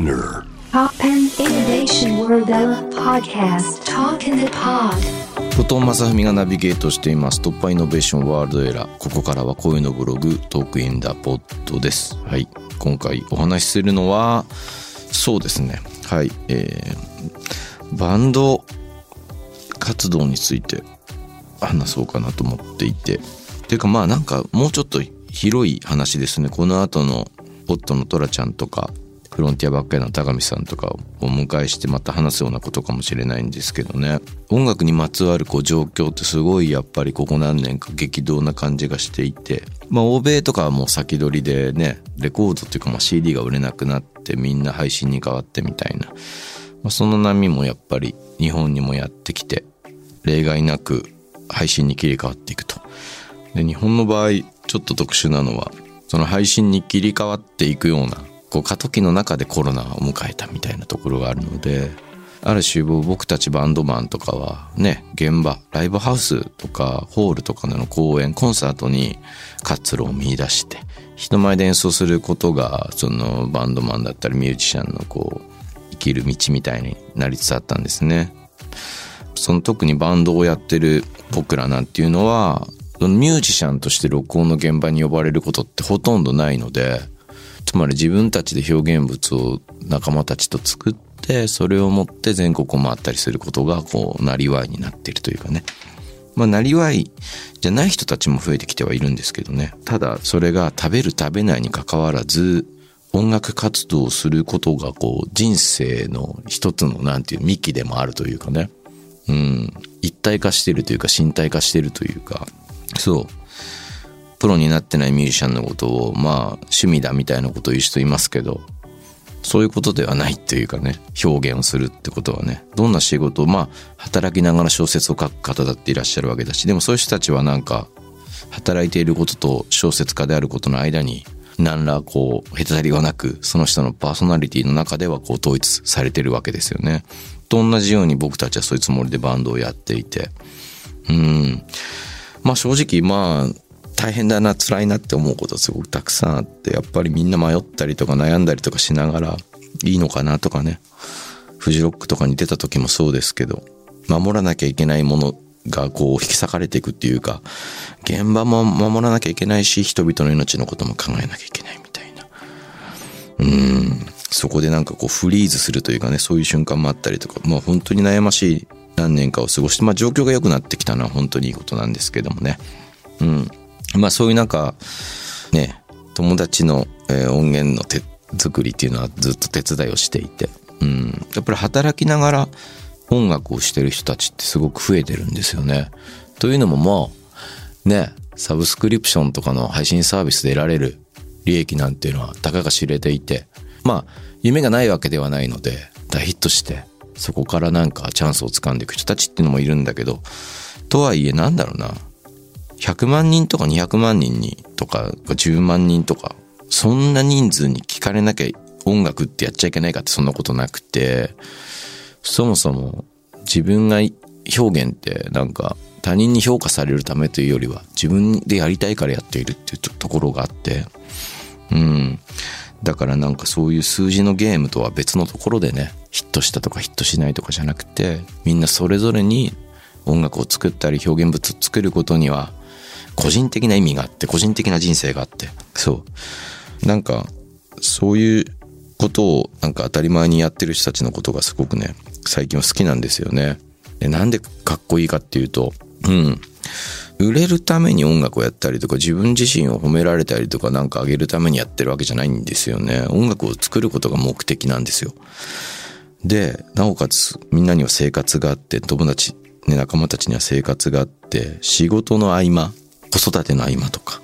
Spinner. Pop and Innovation World Podcast. Talk in the Pod. 後藤正文がナビゲートしています。突破イノベーションワールドエラー。ここからは声のブログトークインダポッドです。はい。今回お話しするのはそうですね。はい。えー、バンド活動について話そうかなと思っていて。ていうかまあなんかもうちょっと広い話ですね。この後のポットのトラちゃんとかフロンティアばっかりの高見さんとかをお迎えしてまた話すようなことかもしれないんですけどね。音楽にまつわるこう状況ってすごいやっぱりここ何年か激動な感じがしていて。まあ欧米とかはもう先取りでねレコードっていうかまあ CD が売れなくなってみんな配信に変わってみたいな、まあ、その波もやっぱり日本にもやってきて例外なく配信に切り替わっていくと。で日本の場合ちょっと特殊なのはその配信に切り替わっていくようなこう過渡期の中でコロナを迎えたみたいなところがあるのである種僕たちバンドマンとかはね現場ライブハウスとかホールとかの公演コンサートに活路を見出して人前で演奏することがそのバンドマンだったりミュージシャンのこう生きる道みたいになりつつあったんですね。その特にバンドをやってる僕らなんていうのはミュージシャンとして録音の現場に呼ばれることってほとんどないのでつまり自分たちで表現物を仲間たちと作ってそれを持って全国を回ったりすることがこうなりわいになっているというかね。まあなりわいじゃない人たちも増えてきてはいるんですけどね。ただそれが食べる食べないにかかわらず音楽活動をすることがこう人生の一つのなんていう幹でもあるというかね。うん、一体化してるというか身体化してるというか、そう。プロになってないミュージシャンのことを、まあ、趣味だみたいなことを言う人いますけど、そういうことではないというかね、表現をするってことはね、どんな仕事を、まあ、働きながら小説を書く方だっていらっしゃるわけだし、でもそういう人たちはなんか、働いていることと小説家であることの間に、何らこう、隔たりはなく、その人のパーソナリティの中ではこう統一されてるわけですよね。と同じように僕たちはそういうつもりでバンドをやっていて。うん。まあ正直まあ、大変だな、辛いなって思うことすごくたくさんあって、やっぱりみんな迷ったりとか悩んだりとかしながら、いいのかなとかね。フジロックとかに出た時もそうですけど、守らなきゃいけないものがこう引き裂かれていくっていうか、現場も守らなきゃいけないし、人々の命のことも考えなきゃいけないみたいな。うん。そこでなんかこうフリーズするというかね、そういう瞬間もあったりとか、まあ本当に悩ましい何年かを過ごして、まあ状況が良くなってきたのは本当にいいことなんですけどもね。うん。まあそういう中、ね、友達の、え、音源の手作りっていうのはずっと手伝いをしていて、うん。やっぱり働きながら音楽をしてる人たちってすごく増えてるんですよね。というのももう、ね、サブスクリプションとかの配信サービスで得られる利益なんていうのはたかが知れていて、まあ、夢がないわけではないので、大ヒットして、そこからなんかチャンスをつかんでいく人たちっていうのもいるんだけど、とはいえなんだろうな、100万人とか200万人にとか10万人とか、そんな人数に聞かれなきゃ音楽ってやっちゃいけないかってそんなことなくて、そもそも自分が表現ってなんか他人に評価されるためというよりは自分でやりたいからやっているっていうところがあって、うん。だからなんかそういう数字のゲームとは別のところでね、ヒットしたとかヒットしないとかじゃなくて、みんなそれぞれに音楽を作ったり表現物を作ることには、個人的な意味があって、個人的な人生があって、そう。なんか、そういうことをなんか当たり前にやってる人たちのことがすごくね、最近は好きなんですよね。で、なんでかっこいいかっていうと、うん。売れるために音楽をやったりとか自分自身を褒められたりとかなんか上げるためにやってるわけじゃないんですよね。音楽を作ることが目的なんですよ。で、なおかつみんなには生活があって、友達、ね、仲間たちには生活があって、仕事の合間、子育ての合間とか、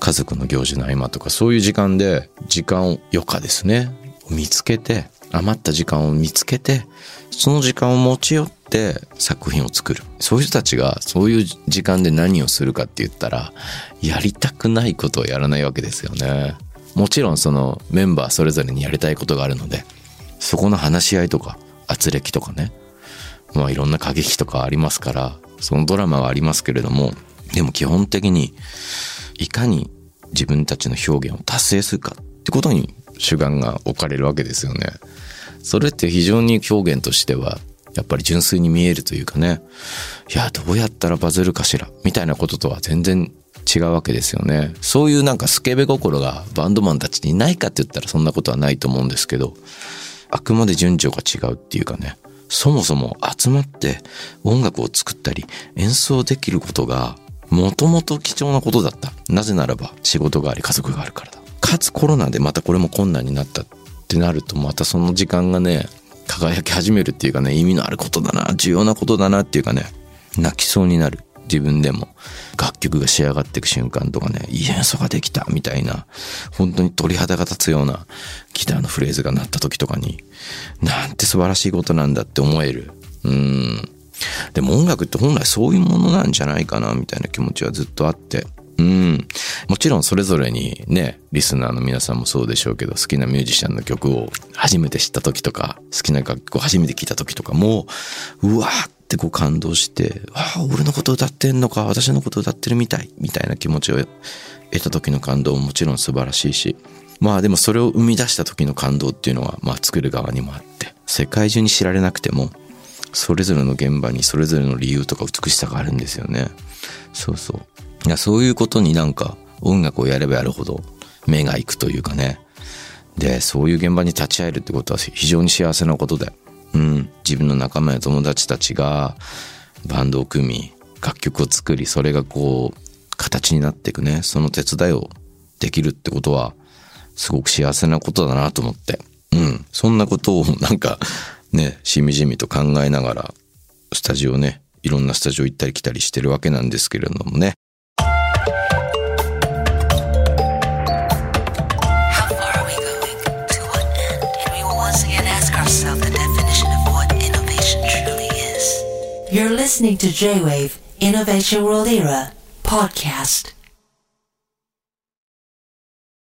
家族の行事の合間とか、そういう時間で、時間を余暇ですね、見つけて、余った時間を見つけて、その時間を持ち寄って作品を作る。そういう人たちがそういう時間で何をするかって言ったら、やりたくないことをやらないわけですよね。もちろんそのメンバーそれぞれにやりたいことがあるので、そこの話し合いとか、圧力とかね、まあいろんな過激とかありますから、そのドラマはありますけれども、でも基本的に、いかに自分たちの表現を達成するかってことに主眼が置かれるわけですよね。それって非常に表現としてはやっぱり純粋に見えるというかね。いやどうやったらバズるかしらみたいなこととは全然違うわけですよね。そういうなんかスケベ心がバンドマンたちにないかって言ったらそんなことはないと思うんですけどあくまで順序が違うっていうかね。そもそも集まって音楽を作ったり演奏できることがもともと貴重なことだった。なぜならば仕事があり家族があるからだ。かつコロナでまたこれも困難になったってなるとまたその時間がね輝き始めるっていうかね意味のあることだな重要なことだなっていうかね泣きそうになる。自分でも楽曲が仕上がっていく瞬間とかねいい演奏ができたみたいな本当に鳥肌が立つようなギターのフレーズが鳴った時とかになんて素晴らしいことなんだって思える。うん。でも音楽って本来そういうものなんじゃないかなみたいな気持ちはずっとあってうん。もちろんそれぞれにね、リスナーの皆さんもそうでしょうけど、好きなミュージシャンの曲を初めて知った時とか、好きな楽曲を初めて聴いた時とかも、うわーってこう感動して、ああ、俺のこと歌ってんのか、私のこと歌ってるみたい、みたいな気持ちを得た時の感動ももちろん素晴らしいし、まあでもそれを生み出した時の感動っていうのは、まあ作る側にもあって、世界中に知られなくても、それぞれの現場にそれぞれの理由とか美しさがあるんですよね。そうそう。いや、そういうことになんか音楽をやればやるほど目が行くというかね。で、そういう現場に立ち会えるってことは非常に幸せなことで。うん。自分の仲間や友達たちがバンドを組み、楽曲を作り、それがこう、形になっていくね。その手伝いをできるってことは、すごく幸せなことだなと思って。うん。そんなことをなんか、ね、しみじみと考えながら、スタジオね、いろんなスタジオ行ったり来たりしてるわけなんですけれどもね。You're listening to J-Wave Innovation World Era podcast.